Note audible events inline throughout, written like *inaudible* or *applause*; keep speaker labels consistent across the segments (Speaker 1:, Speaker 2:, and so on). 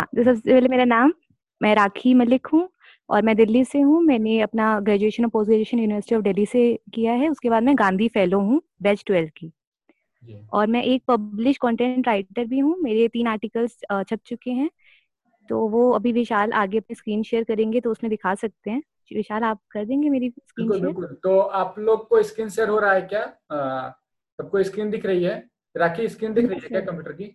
Speaker 1: तो सबसे पहले मेरा नाम मैं राखी मलिक हूँ और मैं दिल्ली से हूँ। मैंने अपना ग्रेजुएशन और post graduation university of Delhi से किया है। उसके बाद मैं गांधी फेलो हूँ बैच ट्वेल्व की। और मैं एक पब्लिश कंटेंट राइटर भी हूँ। मेरे तीन आर्टिकल्स छप चुके हैं। तो वो अभी विशाल आगे अपनी स्क्रीन शेयर करेंगे तो उसमें दिखा सकते हैं। विशाल आप कर देंगे मेरी स्क्रीन
Speaker 2: शेयर बिल्कुल। तो आप लोग को स्क्रीन शेयर हो रहा है क्या? सबको स्क्रीन दिख रही है? राखी स्क्रीन दिख रही है क्या कंप्यूटर की?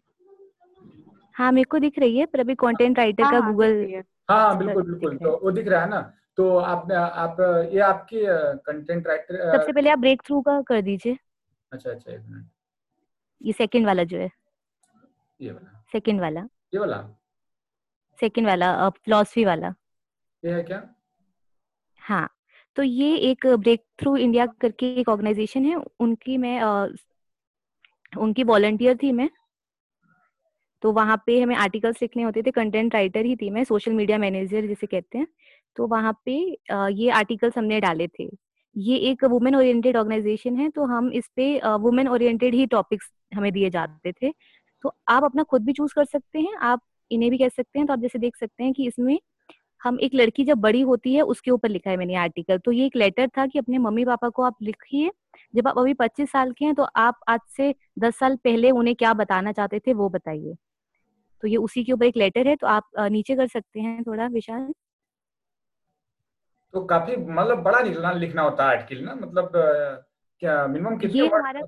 Speaker 1: हाँ मेरे को दिख रही है पर अभी कंटेंट राइटर का गूगल
Speaker 2: हाँ, हाँ। बिल्कुल बिल्कुल। तो वो दिख रहा है ना? तो आप आप ये आपकी कंटेंट राइटर
Speaker 1: सबसे पहले आप ब्रेक थ्रू का कर दीजिए।
Speaker 2: अच्छा अच्छा एक मिनट।
Speaker 1: ये सेकंड वाला जो है।
Speaker 2: ये वाला।
Speaker 1: सेकंड वाला।
Speaker 2: ये वाला?
Speaker 1: सेकंड वाला फिलोसफी वाला।
Speaker 2: ये है क्या?
Speaker 1: हाँ तो ये एक ब्रेक थ्रू इंडिया करके एक ऑर्गेनाइजेशन है। उनकी मैं उनकी वॉलंटियर थी मैं। तो वहाँ पे हमें आर्टिकल्स लिखने होते थे कंटेंट राइटर ही थी मैं सोशल मीडिया मैनेजर जिसे कहते हैं। तो वहाँ पे ये आर्टिकल्स हमने डाले थे। ये एक वुमेन ओरिएंटेड ऑर्गेनाइजेशन है तो हम इस पे वुमेन ओरिएंटेड ही टॉपिक्स हमें दिए जाते थे। तो आप अपना खुद भी चूज़ कर सकते हैं, आप इन्हें भी कह सकते हैं। तो आप जैसे देख सकते हैं कि इसमें हम एक लड़की जब बड़ी होती है, उसके ऊपर लिखा है मैंने आर्टिकल तो ये एक लेटर था कि अपने मम्मी पापा को आप लिखिए। जब आप अभी पच्चीस साल के हैं तो आप आज से दस साल पहले उन्हें क्या बताना चाहते थे, वो बताइए। तो ये उसी के ऊपर एक लेटर है तो आप नीचे कर सकते हैं थोड़ा विशाल।
Speaker 2: तो काफ़ी मतलब बड़ा लिखना लिखना होता है आर्टिकल ना मतलब क्या मिनिमम कितने
Speaker 1: ये हमारा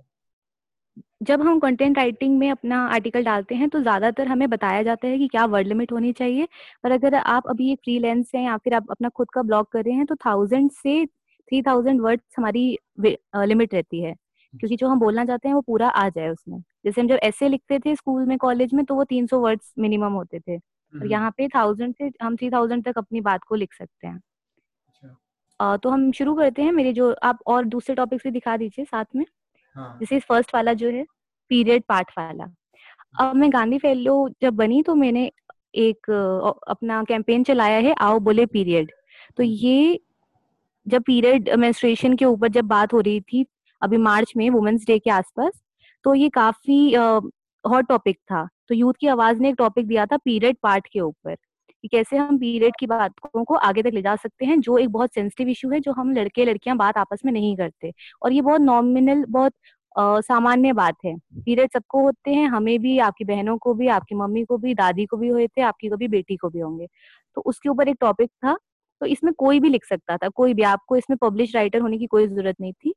Speaker 1: जब हम कंटेंट राइटिंग में अपना आर्टिकल डालते हैं तो ज़्यादातर हमें बताया जाता है कि क्या वर्ड लिमिट होनी चाहिए। पर अगर आप अभी एक फ्रीलांस हैं या फिर आप अपना खुद का ब्लॉग कर रहे हैं तो थाउज़ेंड से थ्री थाउज़ेंड वर्ड्स हमारी लिमिट रहती है। क्योंकि जो हम बोलना चाहते हैं वो पूरा आ जाए उसमें। जैसे हम जब ऐसे लिखते थे स्कूल में कॉलेज में तो वो तीन सौ वर्ड्स मिनिमम होते थे और हम्म। यहाँ पे थाउज़ेंड से हम थ्री थाउज़ेंड तक अपनी बात को लिख सकते हैं अच्छा। तो हम शुरू करते हैं मेरे जो आप और दूसरे टॉपिक्स भी दिखा दीजिए साथ में हाँ. जैसे फ़र्स्ट वाला जो है पीरियड पार्ट वाला अब मैं गांधी फेलो जब बनी तो मैंने एक अपना कैंपेन चलाया है आओ बोले पीरियड तो हम्म। ये जब पीरियड मेंस्ट्रुएशन के ऊपर जब बात हो रही थी अभी मार्च में वुमेन्स डे के आसपास तो ये काफ़ी हॉट टॉपिक था। तो यूथ की आवाज़ ने एक टॉपिक दिया था पीरियड पार्ट के ऊपर कि कैसे हम पीरियड की बातों को आगे तक ले जा सकते हैं, जो एक बहुत सेंसिटिव इशू है, जो हम लड़के लड़कियाँ बात आपस में नहीं करते। और ये बहुत नॉमिनल बहुत सामान्य बात है। पीरियड सबको होते हैं, हमें भी, आपकी बहनों को भी, आपकी मम्मी को भी, दादी को भी हुए थे आपकी कभी बेटी को भी होंगे। तो उसके ऊपर एक टॉपिक था तो इसमें कोई भी लिख सकता था, कोई भी, आपको इसमें पब्लिश राइटर होने की कोई ज़रूरत नहीं थी।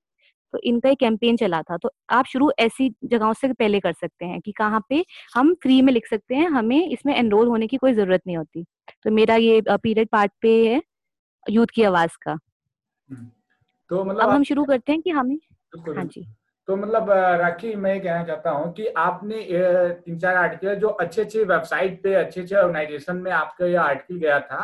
Speaker 1: तो इनका एक कैंपेन चला था। तो आप शुरू ऐसी जगहों से पहले कर सकते हैं कि कहाँ पे हम फ्री में लिख सकते हैं हमें इसमें एनरोल होने की कोई ज़रूरत नहीं होती। तो मेरा ये पीरियड पार्ट पे है यूथ की आवाज़ का। हम्म। तो मतलब अब हम शुरू करते हैं कि हमें हाँ जी।
Speaker 2: तो मतलब राखी मैं ये कहना चाहता हूँ कि आपने तीन चार आर्टिकल जो अच्छे अच्छे वेबसाइट पे अच्छे अच्छे ऑर्गेनाइजेशन में आपका ये आर्टिकल गया था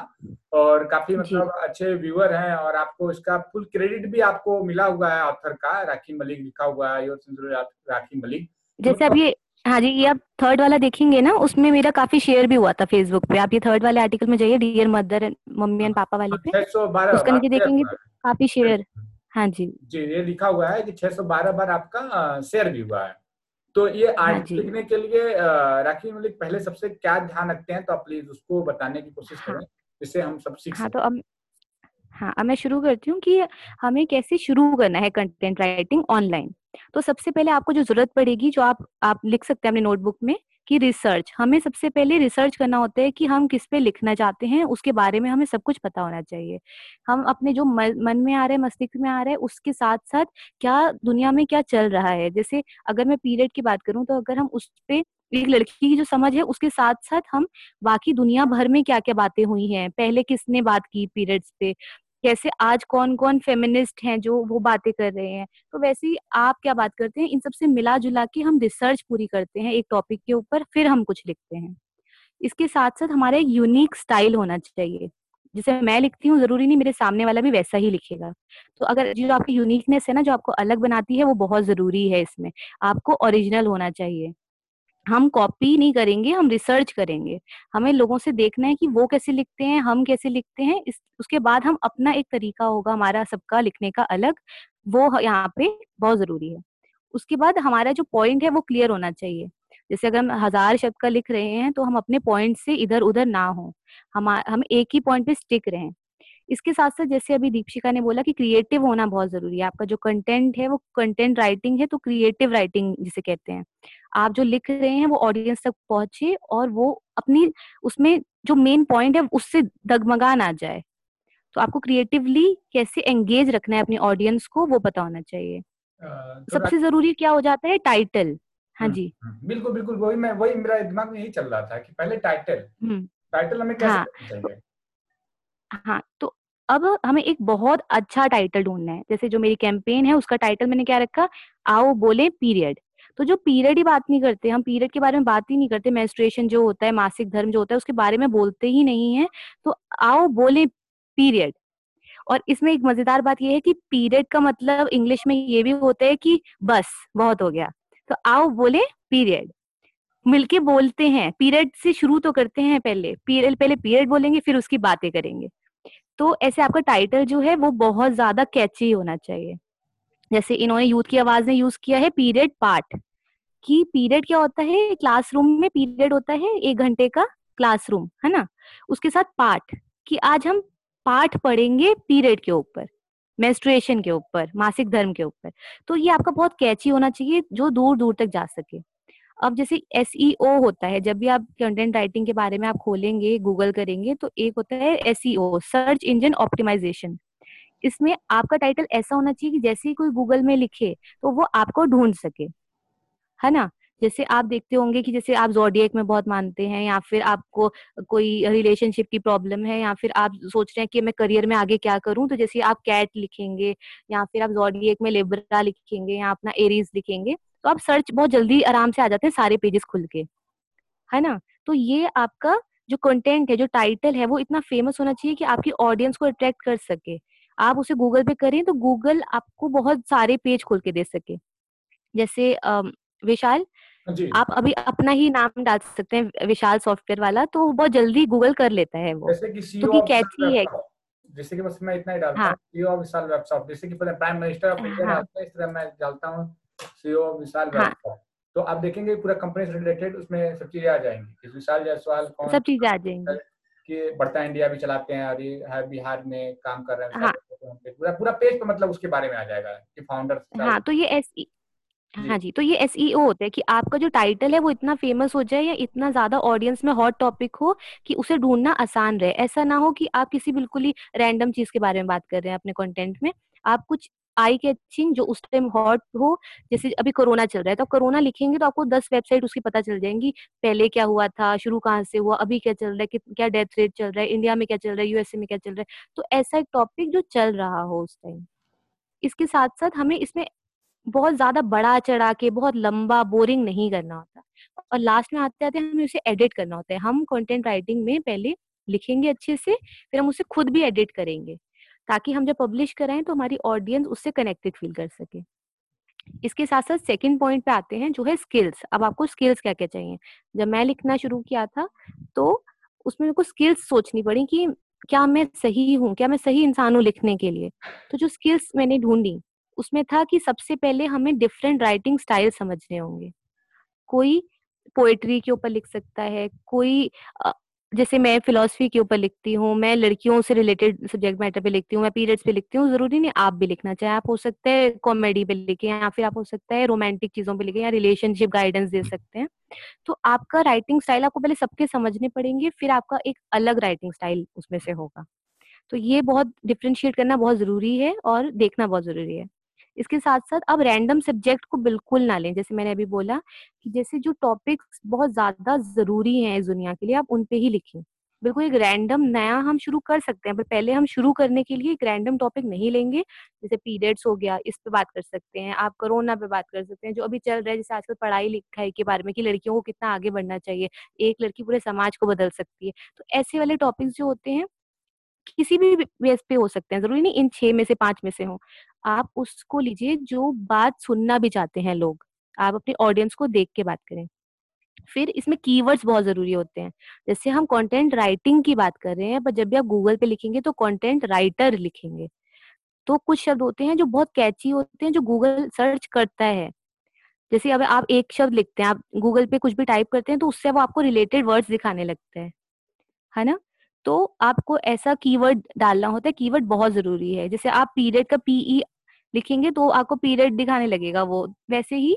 Speaker 2: और काफ़ी मतलब अच्छे व्यूअर हैं और आपको इसका फुल क्रेडिट भी आपको मिला हुआ है ऑथर का राखी मलिक लिखा हुआ है राखी मलिक।
Speaker 1: जैसे अब ये हाँ जी ये आप थर्ड वाला देखेंगे ना उसमें मेरा काफ़ी शेयर भी हुआ था फेसबुक पे। आप ये थर्ड वाले आर्टिकल में जाइए डियर मदर मम्मी एंड पापा वाले पे उसका नीचे देखेंगे काफ़ी शेयर हाँ जी।
Speaker 2: जी ये लिखा हुआ है कि 612 बार आपका शेयर भी हुआ है। तो ये आर्टिकल हाँ लिखने के लिए राखी मलिक पहले सबसे क्या ध्यान रखते हैं? तो आप प्लीज़ उसको बताने की कोशिश हाँ, करें जिससे हम सब सीख
Speaker 1: हाँ तो अब हाँ अब मैं शुरू करती हूँ कि हमें कैसे शुरू करना है कंटेंट राइटिंग ऑनलाइन तो सबसे पहले आपको जो ज़रूरत पड़ेगी जो आप आप लिख सकते हैं अपने नोटबुक में कि रिसर्च हमें सबसे पहले रिसर्च करना होता है कि हम किस पे लिखना चाहते हैं, उसके बारे में हमें सब कुछ पता होना चाहिए। हम अपने जो मन में आ रहे है, मस्तिष्क में आ रहा उसके साथ साथ क्या दुनिया में क्या चल रहा है? जैसे अगर मैं पीरियड की बात करूँ तो अगर हम उस पे एक लड़की की जो समझ है, उसके साथ साथ हम बाकी दुनिया भर में क्या क्या बातें हुई हैं? पहले किसने बात की पीरियड्स पे? कैसे आज कौन कौन फेमिनिस्ट हैं जो वो बातें कर रहे हैं? तो वैसे ही आप क्या बात करते हैं? इन सबसे मिला जुला के हम रिसर्च पूरी करते हैं एक टॉपिक के ऊपर, फिर हम कुछ लिखते हैं। इसके साथ साथ हमारा एक यूनिक स्टाइल होना चाहिए। जिसे मैं लिखती हूँ, ज़रूरी नहीं मेरे सामने वाला भी वैसा ही लिखेगा। तो अगर जो आपकी यूनिकनेस है ना, जो आपको अलग बनाती है, वो बहुत ज़रूरी है इसमें। आपको ओरिजिनल होना चाहिए। हम कॉपी नहीं करेंगे, हम रिसर्च करेंगे। हमें लोगों से देखना है कि वो कैसे लिखते हैं, हम कैसे लिखते हैं, इस, उसके बाद हम अपना एक तरीका होगा हमारा सबका लिखने का अलग, वो यहाँ पे बहुत ज़रूरी है। उसके बाद हमारा जो पॉइंट है वो क्लियर होना चाहिए। जैसे अगर हम हज़ार शब्द का लिख रहे हैं तो हम अपने पॉइंट से इधर उधर ना हो। हम हम एक ही पॉइंट पे स्टिक रहें। इसके साथ साथ जैसे अभी दीपशिका ने बोला कि क्रिएटिव होना बहुत ज़रूरी है। आपका जो कंटेंट है वो कंटेंट राइटिंग है तो क्रिएटिव राइटिंग जिसे कहते हैं। आप जो लिख रहे हैं वो ऑडियंस तक पहुँचे और वो अपनी उसमें जो मेन पॉइंट है उससे दगमगा ना जाए। तो आपको क्रिएटिवली कैसे एंगेज रखना है अपनी ऑडियंस को वो पता होना चाहिए तो सबसे ज़रूरी क्या हो जाता है टाइटल हाँ हम्म, जी।
Speaker 2: हम्म, बिल्कुल बिल्कुल वही मैं वही मेरा दिमाग में यही चल रहा था कि पहले टाइटल टाइटल हम्म। हमें कैसे हाँ, चाहिए?
Speaker 1: हाँ तो अब हमें एक बहुत अच्छा टाइटल ढूंढना है। जैसे जो मेरी कैंपेन है उसका टाइटल मैंने क्या रखा? आओ बोले पीरियड तो जो पीरियड ही बात नहीं करते, हम पीरियड के बारे में बात ही नहीं करते मेंस्ट्रुएशन जो होता है, मासिक धर्म जो होता है, उसके बारे में बोलते ही नहीं है। तो आओ बोले पीरियड। और इसमें एक मज़ेदार बात यह है कि पीरियड का मतलब इंग्लिश में ये भी होता है कि बस, बहुत हो गया। तो आओ बोले पीरियड। मिलके बोलते हैं, पीरियड से शुरू तो करते हैं पहले, पीरियड पहले पीरियड बोलेंगे, फिर उसकी बातें करेंगे। तो ऐसे आपका टाइटल जो है, वो बहुत ज़्यादा कैची होना चाहिए। जैसे इन्होंने यूथ की आवाज़ ने यूज़ किया है पीरियड पार्ट। कि पीरियड क्या होता है? क्लासरूम में पीरियड होता है एक घंटे का क्लासरूम, है ना? उसके साथ पाठ कि आज हम पाठ पढ़ेंगे पीरियड के ऊपर, मेंस्ट्रुएशन के ऊपर, मासिक धर्म के ऊपर। तो ये आपका बहुत कैची होना चाहिए जो दूर दूर तक जा सके। अब जैसे एस e होता है, जब भी आप कंटेंट राइटिंग के बारे में आप खोलेंगे गूगल करेंगे तो एक होता है एसईओ सर्च इंजन ऑप्टिमाइजेशन इसमें आपका टाइटल ऐसा होना चाहिए कि जैसे ही कोई गूगल में लिखे तो वो आपको ढूंढ सके। है ना? जैसे आप देखते होंगे कि जैसे आप जोडियक में बहुत मानते हैं, या फिर आपको कोई रिलेशनशिप की प्रॉब्लम है, या फिर आप सोच रहे हैं कि मैं करियर में आगे क्या करूँ तो जैसे आप कैट लिखेंगे, या फिर आप जोडियक में लेबरा लिखेंगे, या अपना एरीज लिखेंगे तो आप सर्च बहुत जल्दी आराम से आ जाते हैं सारे पेजेस खुल के। है ना? तो ये आपका जो कंटेंट है, जो टाइटल है, वो इतना फ़ेमस होना चाहिए कि आपकी ऑडियंस को अट्रैक्ट कर सके। आप उसे गूगल पे करें तो गूगल आपको बहुत सारे पेज खोल के दे सके। जैसे विशाल आप अभी अपना ही नाम डाल सकते हैं विशाल सॉफ्टवेयर वाला तो बहुत जल्दी गूगल कर लेता है वो।
Speaker 2: जैसे कि तो कैसी है। जैसे कि बस मैं इतना ही डालता हाँ. हूँ। विशाल वेबसाइट जैसे कि प्राइम मिनिस्टर ऑफ़ इंडिया इस तरह मैं डालता हूँ। सीईओ विशाल हाँ. तो आप देखेंगे पूरा कंपनी से रिलेटेड उसमें सब चीज़ें आ जाएँगी। विशाल जायसवाल
Speaker 1: कौन सब चीज़ें आ जाएँगी।
Speaker 2: कि बढ़ता इंडिया भी चलाते हैं और ये है बिहार में काम कर रहे हैं हाँ. पूरा पूरा पेज पे मतलब उसके बारे में आ जाएगा कि फाउंडर
Speaker 1: हाँ तो ये एस हाँ जी तो ये एस e होता है कि आपका जो टाइटल है वो इतना फ़ेमस हो जाए या इतना ज़्यादा ऑडियंस में हॉट टॉपिक हो कि उसे ढूंढना आसान रहे। ऐसा ना हो कि आप किसी बिल्कुल ही रैंडम चीज़ के बारे में बात कर रहे हैं अपने कंटेंट में। आप कुछ आई कैचिंग जो उस टाइम हॉट हो, जैसे अभी कोरोना चल रहा है तो कोरोना लिखेंगे तो आपको दस वेबसाइट उसकी पता चल जाएँगी, पहले क्या हुआ था, शुरू कहाँ से हुआ, अभी क्या चल रहा है क्या डेथ रेट चल रहा है, इंडिया में क्या चल रहा है, यूएसए में क्या चल रहा है तो ऐसा एक टॉपिक जो चल रहा हो उस टाइम। इसके साथ साथ हमें इसमें बहुत ज़्यादा बड़ा चढ़ा के, बहुत लंबा, बोरिंग नहीं करना होता। और लास्ट में आते आते हमें उसे एडिट करना होता है। हम कंटेंट राइटिंग में पहले लिखेंगे अच्छे से, फिर हम उसे खुद भी एडिट करेंगे। ताकि हम जब पब्लिश कराएँ तो हमारी ऑडियंस उससे कनेक्टेड फील कर सके। इसके साथ साथ सेकंड पॉइंट पे आते हैं, जो है स्किल्स अब आपको स्किल्स क्या क्या चाहिए? जब मैं लिखना शुरू किया था तो उसमें मेरे को स्किल्स सोचनी पड़ी कि क्या मैं सही हूँ, क्या मैं सही इंसान हूँ लिखने के लिए। तो जो स्किल्स मैंने ढूंढी, उसमें था कि सबसे पहले हमें डिफरेंट राइटिंग स्टाइल समझने होंगे। कोई पोएट्री के ऊपर लिख सकता है, कोई जैसे मैं फिलोसफी के ऊपर लिखती हूँ, मैं लड़कियों से रिलेटेड सब्जेक्ट मैटर पे लिखती हूँ, मैं पीरियड्स पे लिखती हूँ, ज़रूरी नहीं आप भी लिखना, चाहे आप हो सकते हैं कॉमेडी पे लिखे या फिर आप हो सकता है रोमांटिक चीज़ों पे लिखे या रिलेशनशिप गाइडेंस दे सकते हैं। तो आपका राइटिंग स्टाइल आपको पहले सबके समझने पड़ेंगे, फिर आपका एक अलग राइटिंग स्टाइल उसमें से होगा। तो ये बहुत डिफ्रेंशिएट करना बहुत ज़रूरी है और देखना बहुत ज़रूरी है। इसके साथ साथ अब रैंडम सब्जेक्ट को बिल्कुल ना लें। जैसे मैंने अभी बोला कि जैसे जो टॉपिक्स बहुत ज़्यादा ज़रूरी हैं इस दुनिया के लिए, आप उन पे ही लिखें। बिल्कुल एक रैंडम नया हम शुरू कर सकते हैं, पर पहले हम शुरू करने के लिए एक रैंडम टॉपिक नहीं लेंगे। जैसे पीरियड्स हो गया, इस पे बात कर सकते हैं, आप कोरोना पे बात कर सकते हैं, जो अभी चल रहा है, जैसे आजकल पढ़ाई लिखाई के बारे में कि लड़कियों को कितना आगे बढ़ना चाहिए, एक लड़की पूरे समाज को बदल सकती है। तो ऐसे वाले टॉपिक्स जो होते हैं, किसी भी बेस पे हो सकते हैं, ज़रूरी नहीं इन छह में से पाँच में से हो। आप उसको लीजिए जो बात सुनना भी चाहते हैं लोग। आप अपने ऑडियंस को देख के बात करें। फिर इसमें कीवर्ड्स बहुत ज़रूरी होते हैं। जैसे हम कंटेंट राइटिंग की बात कर रहे हैं, पर जब भी आप गूगल पे लिखेंगे तो कंटेंट राइटर लिखेंगे। तो कुछ शब्द होते हैं जो बहुत कैची होते हैं, जो गूगल सर्च करता है। जैसे अब आप एक शब्द लिखते हैं, आप गूगल पे कुछ भी टाइप करते हैं तो उससे वो आपको रिलेटेड वर्ड्स दिखाने लगते हैं। है ना? तो आपको ऐसा कीवर्ड डालना होता है कीवर्ड बहुत ज़रूरी है। जैसे आप पीरियड का पीई लिखेंगे तो आपको पीरियड दिखाने लगेगा वो। वैसे ही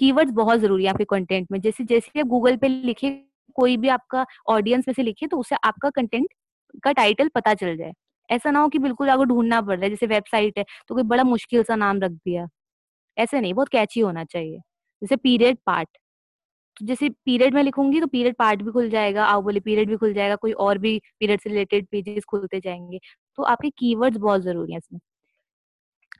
Speaker 1: कीवर्ड्स बहुत ज़रूरी है आपके कंटेंट में। जैसे जैसे आप गूगल पे लिखे, कोई भी आपका ऑडियंस में से लिखे तो उसे आपका कंटेंट का टाइटल पता चल जाए। ऐसा ना हो कि बिल्कुल आपको ढूंढना पड़ रहा है, जैसे वेबसाइट है तो कोई बड़ा मुश्किल सा नाम रख दिया। ऐसे नहीं, बहुत कैची होना चाहिए। जैसे पीरियड पार्ट तो जैसे पीरियड में लिखूँगी तो पीरियड पार्ट भी खुल जाएगा आओ बोले पीरियड भी खुल जाएगा, कोई और भी पीरियड से रिलेटेड पेजेस खुलते जाएँगे। तो आपके कीवर्ड्स बहुत ज़रूरी है इसमें।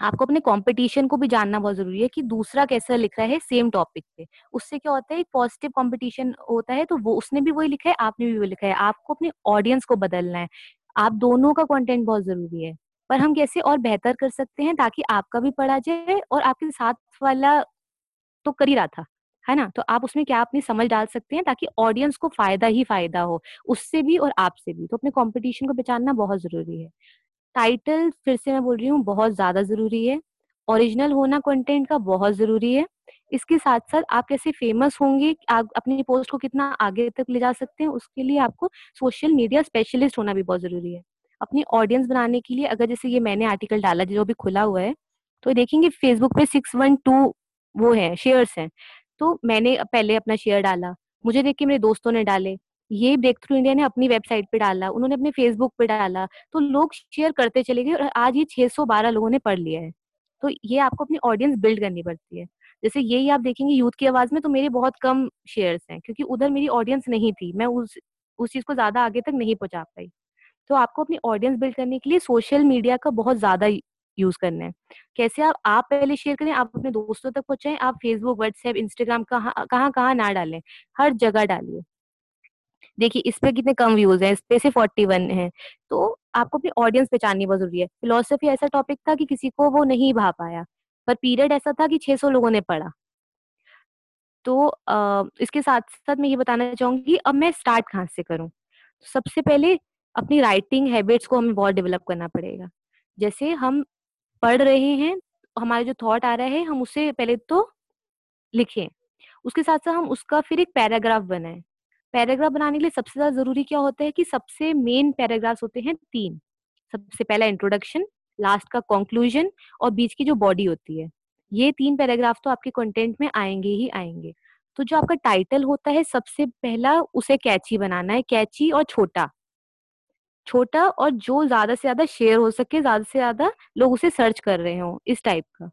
Speaker 1: आपको अपने कंपटीशन को भी जानना बहुत ज़रूरी है कि दूसरा कैसा लिख रहा है सेम टॉपिक पे। उससे क्या होता है, एक पॉजिटिव कंपटीशन होता है तो वो उसने भी वही लिखा है, आपने भी वही लिखा है। आपको अपने ऑडियंस को बदलना है। आप दोनों का कंटेंट बहुत ज़रूरी है। पर हम कैसे और बेहतर कर सकते हैं ताकि आपका भी पढ़ा जाए और आपके साथ वाला तो कर ही रहा था, है ना? तो आप उसमें क्या अपनी समझ डाल सकते हैं ताकि ऑडियंस को फ़ायदा ही फ़ायदा हो, उससे भी और आपसे भी। तो अपने कंपटीशन को पहचानना बहुत ज़रूरी है। टाइटल फिर से मैं बोल रही हूँ, बहुत ज़्यादा ज़रूरी है। ओरिजिनल होना कंटेंट का बहुत ज़रूरी है। इसके साथ साथ आप कैसे फ़ेमस होंगे, आप अपनी पोस्ट को कितना आगे तक ले जा सकते हैं, उसके लिए आपको सोशल मीडिया स्पेशलिस्ट होना भी बहुत ज़रूरी है। अपनी ऑडियंस बनाने के लिए अगर जैसे ये मैंने आर्टिकल डाला, जो भी खुला हुआ है तो देखेंगे फेसबुक पे सिक्स वन टू वो है शेयर्स हैं। तो मैंने पहले अपना शेयर डाला, मुझे देख के मेरे दोस्तों ने डाले ये ब्रेक थ्रू इंडिया ने अपनी वेबसाइट पे डाला, उन्होंने अपने फेसबुक पे डाला तो लोग शेयर करते चले गए और आज ये 612 लोगों ने पढ़ लिया है। तो ये आपको अपनी ऑडियंस बिल्ड करनी पड़ती है। जैसे यही आप देखेंगे यूथ की आवाज़ में तो मेरे बहुत कम शेयर्स हैं, क्योंकि उधर मेरी ऑडियंस नहीं थी, मैं उस उस चीज़ को ज़्यादा आगे तक नहीं पहुँचा पाई। तो आपको अपनी ऑडियंस बिल्ड करने के लिए सोशल मीडिया का बहुत ज़्यादा यूज़ करना है। कैसे आप आप पहले शेयर करें, आप अपने दोस्तों तक पहुंचाएँ, आप फेसबुक व्हाट्सएप इंस्टाग्राम कहाँ कहाँ कहाँ ना डालें, हर जगह डालिए। देखिए इस पे कितने कम व्यूज़ हैं इस पे से फोर्टी वन है। तो आपको अपनी ऑडियंस पहचाननी बहुत ज़रूरी है। फिलोसफी ऐसा टॉपिक था कि किसी को वो नहीं भा पाया पर पीरियड ऐसा था कि 600 लोगों ने पढ़ा। तो आ, इसके साथ साथ मैं ये बताना चाहूँगी अब मैं स्टार्ट कहाँ से करूँ? सबसे पहले अपनी राइटिंग हैबिट्स को हमें बहुत डेवलप करना पड़ेगा। जैसे हम पढ़ रहे हैं हमारे जो थॉट आ रहा है हम उसे पहले तो लिखें। उसके साथ साथ हम उसका फिर एक पैराग्राफ बनाएँ। पैराग्राफ बनाने के लिए सबसे ज़्यादा ज़रूरी क्या होता है कि सबसे मेन पैराग्राफ होते हैं तीन। सबसे पहला इंट्रोडक्शन लास्ट का कंक्लूजन और बीच की जो बॉडी होती है। ये तीन पैराग्राफ तो आपके कंटेंट में आएँगे ही आएँगे। तो जो आपका टाइटल होता है, सबसे पहला उसे कैची बनाना है कैची और छोटा। छोटा और जो ज़्यादा से ज़्यादा शेयर हो सके, ज़्यादा से ज़्यादा लोग उसे सर्च कर रहे हो, इस टाइप का।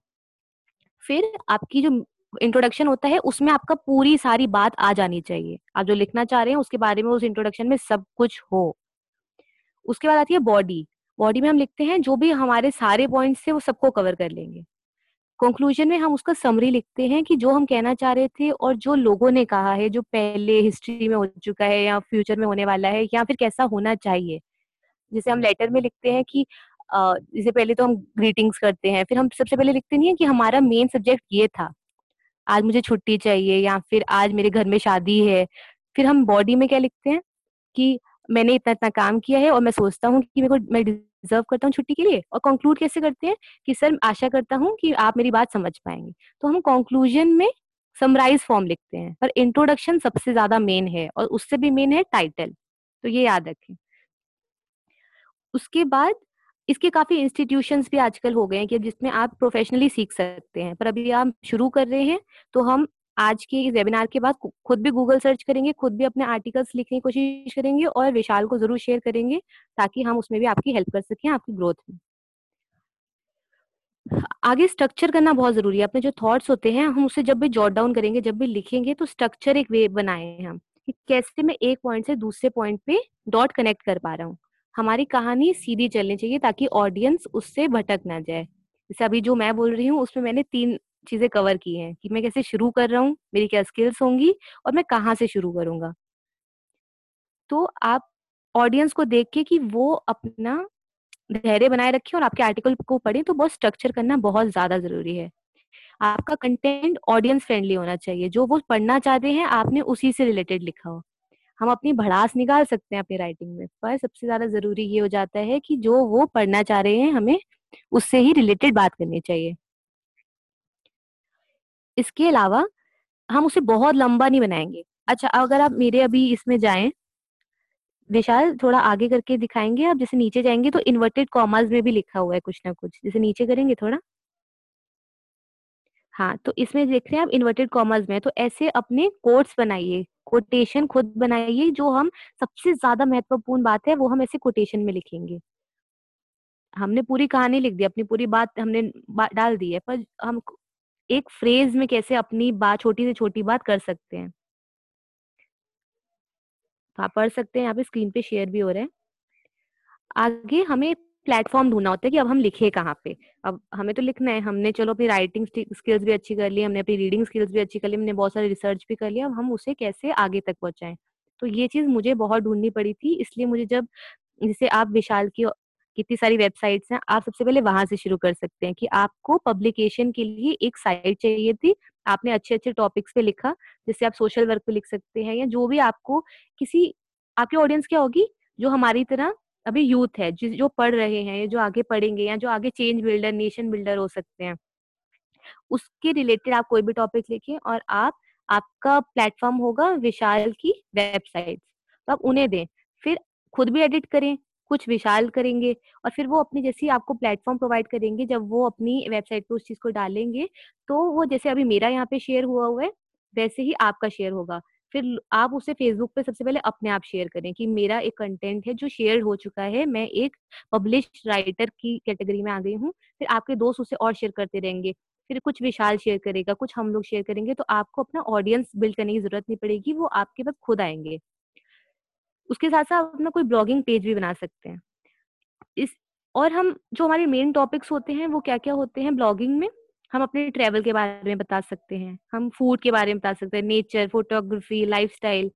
Speaker 1: फिर आपकी जो इंट्रोडक्शन होता है, उसमें आपका पूरी सारी बात आ जानी चाहिए। आप जो लिखना चाह रहे हैं, उसके बारे में, उस इंट्रोडक्शन में सब कुछ हो। उसके बाद आती है बॉडी बॉडी में हम लिखते हैं, जो भी हमारे सारे पॉइंट्स थे, वो सबको कवर कर लेंगे। कंक्लूजन में हम उसका समरी लिखते हैं कि जो हम कहना चाह रहे थे और जो लोगों ने कहा है, जो पहले हिस्ट्री में हो चुका है या फ्यूचर में होने वाला है या फिर कैसा होना चाहिए। जैसे हम लेटर में लिखते हैं कि जैसे पहले तो हम ग्रीटिंग्स करते हैं, फिर हम सबसे पहले लिखते नहीं है कि हमारा मेन सब्जेक्ट ये था। आज मुझे छुट्टी चाहिए या फिर आज मेरे घर में शादी है। फिर हम बॉडी में क्या लिखते हैं? कि मैंने इतना इतना काम किया है और मैं सोचता हूँ कि मेरे को, मैं डिजर्व करता हूँ छुट्टी के लिए। और कंक्लूड कैसे करते हैं? कि सर आशा करता हूँ कि आप मेरी बात समझ पाएँगे। तो हम कंक्लूजन में समराइज फॉर्म लिखते हैं। पर इंट्रोडक्शन सबसे ज़्यादा मेन है और उससे भी मेन है टाइटल तो ये याद रखें। उसके बाद इसके काफ़ी इंस्टीट्यूशंस भी आजकल हो गए हैं कि जिसमें आप प्रोफेशनली सीख सकते हैं। पर अभी आप शुरू कर रहे हैं तो हम आज के वेबिनार के बाद खुद भी गूगल सर्च करेंगे, खुद भी अपने आर्टिकल्स लिखने की कोशिश करेंगे और विशाल को ज़रूर शेयर करेंगे ताकि हम उसमें भी आपकी हेल्प कर सकें, आपकी ग्रोथ में। आगे स्ट्रक्चर करना बहुत ज़रूरी है। अपने जो थॉट्स होते हैं, हम उसे जब भी जॉट डाउन करेंगे, जब भी लिखेंगे तो स्ट्रक्चर एक वे बनाए हैं हम कि कैसे मैं एक पॉइंट से दूसरे पॉइंट पे डॉट कनेक्ट कर पा रहा हूँ। हमारी कहानी सीधी चलनी चाहिए ताकि ऑडियंस उससे भटक ना जाए। जैसे अभी जो मैं बोल रही हूँ, उसमें मैंने तीन चीज़ें कवर की हैं कि मैं कैसे शुरू कर रहा हूँ, मेरी क्या स्किल्स होंगी और मैं कहाँ से शुरू करूँगा। तो आप ऑडियंस को देख के कि वो अपना धैर्य बनाए रखे और आपके आर्टिकल को पढ़े तो बहुत स्ट्रक्चर करना बहुत ज़्यादा ज़रूरी है। आपका कंटेंट ऑडियंस फ्रेंडली होना चाहिए। जो वो पढ़ना चाहते हैं, आपने उसी से रिलेटेड लिखा हो। हम अपनी भड़ास निकाल सकते हैं अपनी राइटिंग में, पर सबसे ज़्यादा ज़रूरी ये हो जाता है कि जो वो पढ़ना चाह रहे हैं हमें, उससे ही रिलेटेड बात करनी चाहिए। इसके अलावा, हम उसे बहुत लंबा नहीं बनाएँगे। अच्छा अगर आप मेरे अभी इसमें जाएँ, विशाल थोड़ा आगे करके दिखाएँगे आप, जैसे नीचे जाएँगे तो इन्वर्टेड कॉमर्स में भी लिखा हुआ है कुछ ना कुछ। जैसे नीचे करेंगे थोड़ा। हाँ तो इसमें देख रहे हैं आप इन्वर्टेड कॉमर्स में तो ऐसे अपने कोट्स बनाइए। कोटेशन खुद बनाइए जो हम सबसे ज़्यादा महत्वपूर्ण बात है वो हम ऐसे कोटेशन में लिखेंगे। हमने पूरी कहानी लिख दी अपनी पूरी बात हमने बा, डाल दी है पर हम एक फ्रेज में कैसे अपनी बात छोटी से छोटी बात कर सकते हैं? तो आप पढ़ सकते हैं यहाँ पे स्क्रीन पे शेयर भी हो रहा है। आगे हमें प्लेटफॉर्म ढूंढना होता है कि अब हम लिखे कहाँ पे? अब हमें तो लिखना है, हमने चलो अपनी राइटिंग स्किल्स भी अच्छी कर ली, हमने अपनी रीडिंग स्किल्स भी अच्छी कर ली, हमने बहुत सारी रिसर्च भी कर लिया, अब हम उसे कैसे आगे तक पहुंचाएँ? तो ये चीज़ मुझे बहुत ढूंढनी पड़ी थी, इसलिए मुझे जब जैसे आप विशाल की कितनी सारी वेबसाइट्स हैं, आप सबसे पहले वहाँ से शुरू कर सकते हैं कि आपको पब्लिकेशन के लिए एक साइट चाहिए थी, आपने अच्छे अच्छे टॉपिक्स पे लिखा, जैसे आप सोशल वर्क पे लिख सकते हैं या जो भी आपको किसी, आपकी ऑडियंस क्या होगी, जो हमारी तरह अभी यूथ है जो पढ़ रहे हैं जो आगे पढ़ेंगे, या जो आगे चेंज बिल्डर, नेशन बिल्डर हो सकते हैं, उसके रिलेटेड आप कोई भी टॉपिक लिखिए और आप, आपका प्लेटफॉर्म होगा विशाल की वेबसाइट तो आप उन्हें दें। फिर खुद भी एडिट करें, कुछ विशाल करेंगे और फिर वो अपनी जैसी आपको प्लेटफॉर्म प्रोवाइड करेंगे, जब वो अपनी वेबसाइट पे उस चीज़ को डालेंगे तो वो जैसे अभी मेरा यहाँ पे शेयर हुआ हुआ है, वैसे ही आपका शेयर होगा। फिर आप उसे फेसबुक पे सबसे पहले अपने आप शेयर करें कि मेरा एक कंटेंट है जो शेयर हो चुका है, मैं एक पब्लिश राइटर की कैटेगरी में आ गई हूँ, फिर आपके दोस्त उसे और शेयर करते रहेंगे, फिर कुछ विशाल शेयर करेगा, कुछ हम लोग शेयर करेंगे तो आपको अपना ऑडियंस बिल्ड करने की ज़रूरत नहीं पड़ेगी, वो आपके पास खुद आएँगे। उसके साथ साथ अपना कोई ब्लॉगिंग पेज भी बना सकते हैं। इस, और हम जो हमारे मेन टॉपिक्स होते हैं, वो क्या क्या होते हैं ब्लॉगिंग में? हम अपने ट्रेवल के बारे में बता सकते हैं, हम फ़ूड के बारे में बता सकते हैं नेचर फोटोग्राफी लाइफस्टाइल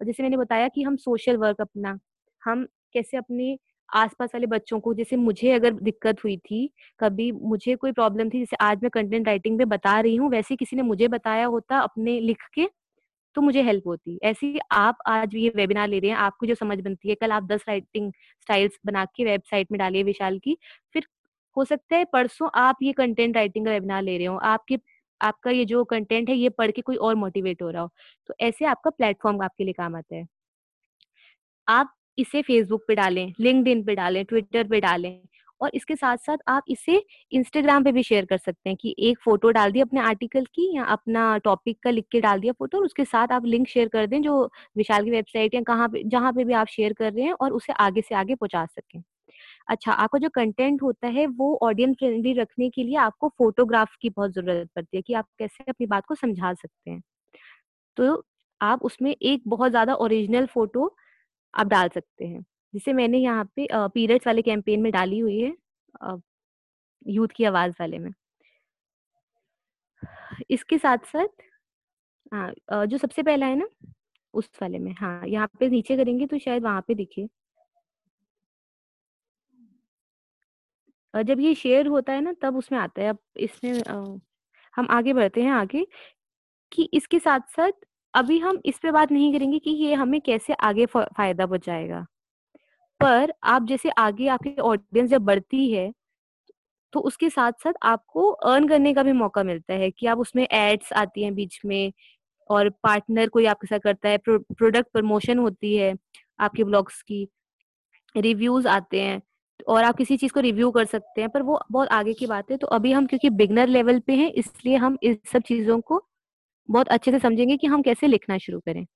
Speaker 1: और जैसे मैंने बताया कि हम सोशल वर्क अपना, हम कैसे अपने आसपास वाले बच्चों को, जैसे मुझे अगर दिक्कत हुई थी, कभी मुझे कोई प्रॉब्लम थी, जैसे आज मैं कंटेंट राइटिंग में बता रही हूँ, वैसे किसी ने मुझे बताया होता अपने लिख के तो मुझे हेल्प होती। ऐसे आप आज ये वेबिनार ले रहे हैं, आपको जो समझ बनती है, कल आप दस राइटिंग स्टाइल्स बना के वेबसाइट में डालिए विशाल की, फिर हो सकता है परसों आप ये कंटेंट राइटिंग का वेबिनार ले रहे हो, आपके, आपका ये जो कंटेंट है ये पढ़ के कोई और मोटिवेट हो रहा हो तो ऐसे आपका प्लेटफॉर्म आपके लिए काम आता है। आप इसे फेसबुक पे डालें लिंक्डइन पे डालें ट्विटर पे डालें और इसके साथ साथ आप इसे इंस्टाग्राम पे भी शेयर कर सकते हैं कि एक फ़ोटो डाल दी अपने आर्टिकल की या अपना टॉपिक का लिख के डाल दिया फ़ोटो और उसके साथ आप लिंक शेयर कर दें जो विशाल की वेबसाइट या कहाँ पे, जहाँ पे भी आप शेयर कर रहे हैं और उसे आगे से आगे पहुँचा सकें। अच्छा आपका जो कंटेंट होता है, वो ऑडियंस फ्रेंडली रखने के लिए आपको फोटोग्राफ की बहुत ज़रूरत पड़ती है कि आप कैसे अपनी बात को समझा सकते हैं। तो आप उसमें एक बहुत ज़्यादा ओरिजिनल फ़ोटो आप डाल सकते हैं। जिसे मैंने यहाँ पे पीरियड्स वाले कैंपेन में डाली हुई है यूथ की आवाज़ वाले में। इसके साथ साथ हाँ जो सबसे पहला है ना, उस वाले में हाँ यहाँ पे नीचे करेंगे तो शायद वहाँ पे दिखे। जब ये शेयर होता है ना, तब उसमें आता है। अब इसमें हम आगे बढ़ते हैं आगे, कि इसके साथ साथ अभी हम इस पे बात नहीं करेंगे कि ये हमें कैसे आगे फ़ायदा पहुंचाएगा। पर आप जैसे आगे आपकी ऑडियंस जब बढ़ती है तो उसके साथ साथ आपको अर्न करने का भी मौका मिलता है कि आप उसमें एड्स आती हैं बीच में, और पार्टनर कोई आपके साथ करता है प्रोडक्ट प्रमोशन होती है आपके ब्लॉग्स की रिव्यूज़ आते हैं। और आप किसी चीज़ को रिव्यू कर सकते हैं, पर वो बहुत आगे की बात है। तो अभी हम, क्योंकि बिगनर लेवल पे हैं, इसलिए हम इस सब चीज़ों को बहुत अच्छे से समझेंगे कि हम कैसे लिखना शुरू करें।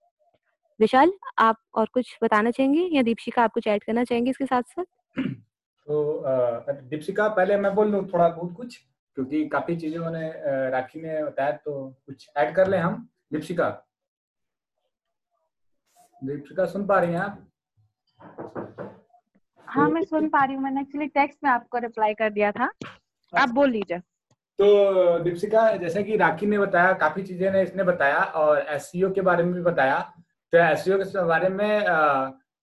Speaker 1: विशाल, आप और कुछ बताना चाहेंगे? या दीपशिका, आप कुछ ऐड करना चाहेंगे इसके साथ साथ *clears throat*
Speaker 2: तो दीपशिका, पहले मैं बोल लूँ थोड़ा बहुत कुछ, क्योंकि काफ़ी चीज़ें उन्होंने राखी ने बताया तो कुछ ऐड कर ले हम। दीपशिका। दीपशिका, सुन पा रही हैं आप?
Speaker 3: हाँ मैं सुन पा रही हूँ। मैंने एक्चुअली टेक्स्ट में आपको रिप्लाई कर दिया था। आप अच्छा। बोल लीजिए।
Speaker 2: तो दीपशिका जैसे कि राखी ने बताया काफ़ी चीज़ें ने इसने बताया और एस e के बारे में भी बताया। तो एस e के बारे में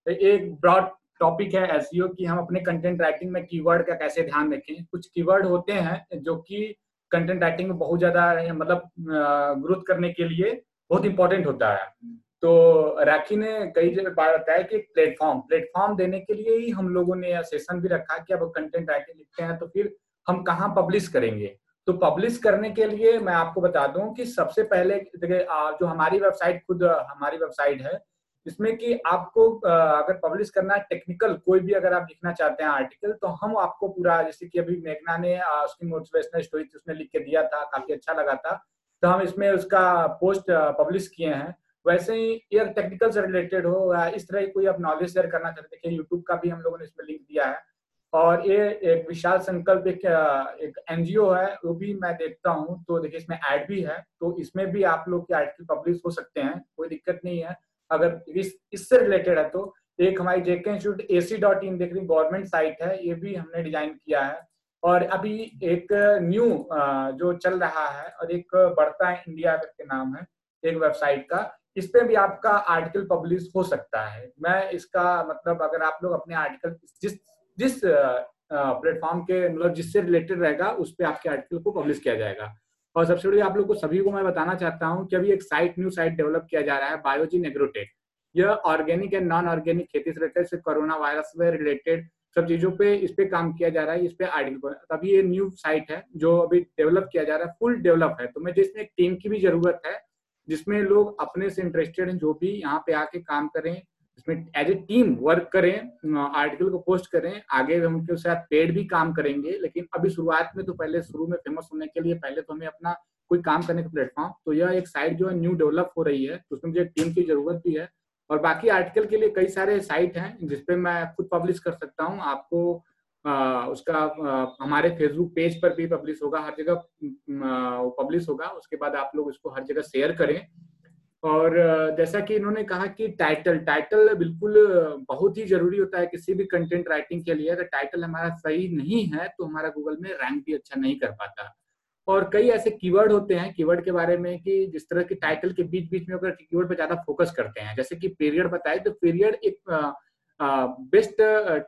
Speaker 2: एक ब्रॉड टॉपिक है एस e की हम अपने कंटेंट राइटिंग में कीवर्ड का कैसे ध्यान रखें। कुछ कीवर्ड होते हैं जो कि कंटेंट राइटिंग में बहुत ज़्यादा मतलब ग्रोथ करने के लिए बहुत इंपॉर्टेंट होता है। तो राखी ने कई जगह बताया कि प्लेटफॉर्म प्लेटफॉर्म देने के लिए ही हम लोगों ने यह सेशन भी रखा कि अब कंटेंट राइटिंग लिखते हैं तो फिर हम कहाँ पब्लिश करेंगे? तो पब्लिश करने के लिए मैं आपको बता दूँ कि सबसे पहले जो हमारी वेबसाइट खुद, हमारी वेबसाइट है, इसमें कि आपको अगर पब्लिश करना है टेक्निकल कोई भी अगर आप लिखना चाहते हैं आर्टिकल तो हम आपको पूरा, जैसे कि अभी मेघना ने उसकी मोटिवेशनल स्टोरी उसने लिख के दिया था, काफ़ी अच्छा लगा था। तो हम इसमें उसका पोस्ट पब्लिश किए हैं। वैसे ही ये टेक्निकल से रिलेटेड हो या इस तरह की कोई आप नॉलेज शेयर करना चाहते हैं यूट्यूब का भी हम लोगों ने इसमें लिंक दिया है। और ये एक विशाल संकल्प एक एक एनजीओ है, वो भी मैं देखता हूँ तो देखिए इसमें ऐड भी है तो इसमें भी आप लोग के आर्टिकल पब्लिश हो सकते हैं, कोई दिक्कत नहीं है। अगर इस, इससे रिलेटेड है तो एक हमारी जेके institute A C dot in देख रही गवर्नमेंट साइट है, ये भी हमने डिज़ाइन किया है। और अभी एक न्यू जो चल रहा है और एक बढ़ता है इंडिया करके नाम है, एक वेबसाइट का इस पे भी आपका आर्टिकल पब्लिश हो सकता है। मैं इसका मतलब अगर आप लोग अपने आर्टिकल जिस जिस प्लेटफॉर्म के मतलब जिससे रिलेटेड रहेगा, उस पर आपके आर्टिकल को पब्लिश किया जाएगा। और सबसे बड़ी आप लोग को सभी को मैं बताना चाहता हूँ कि अभी एक साइट न्यू साइट डेवलप किया जा रहा है बायोजिन एग्रोटेक यह ऑर्गेनिक एंड नॉन ऑर्गेनिक खेती से रिलेटेड कोरोना वायरस से रिलेटेड सब चीज़ों पे इस पे काम किया जा रहा है, इस पे आर्टिकल अभी ये न्यू साइट है, जो अभी डेवलप किया जा रहा है फुल डेवलप है। तो मैं जिसमें एक टीम की भी ज़रूरत है जिसमें लोग अपने से इंटरेस्टेड हैं, जो भी यहाँ पे आके काम करें इसमें एज ए टीम वर्क करें आर्टिकल को पोस्ट करें, आगे हम उनके साथ पेड भी काम करेंगे, लेकिन अभी शुरुआत में तो पहले शुरू में फ़ेमस होने के लिए पहले तो हमें अपना कोई काम करने का प्लेटफॉर्म तो यह एक साइट जो है न्यू डेवलप हो रही है तो उसमें मुझे टीम की ज़रूरत भी है। और बाकी आर्टिकल के लिए कई सारे साइट हैं जिसपे मैं खुद पब्लिश कर सकता हूँ, आपको उसका हमारे फेसबुक पेज पर भी पब्लिश होगा, हर जगह पब्लिश होगा, उसके बाद आप लोग इसको हर जगह शेयर करें। और जैसा कि इन्होंने कहा कि टाइटल टाइटल बिल्कुल बहुत ही ज़रूरी होता है किसी भी कंटेंट राइटिंग के लिए। अगर टाइटल हमारा सही नहीं है तो हमारा गूगल में रैंक भी अच्छा नहीं कर पाता। और कई ऐसे कीवर्ड होते हैं कीवर्ड के बारे में कि जिस तरह के टाइटल के बीच बीच में अगर कीवर्ड पर ज़्यादा फोकस करते हैं। जैसे कि पीरियड बताए तो पीरियड एक बेस्ट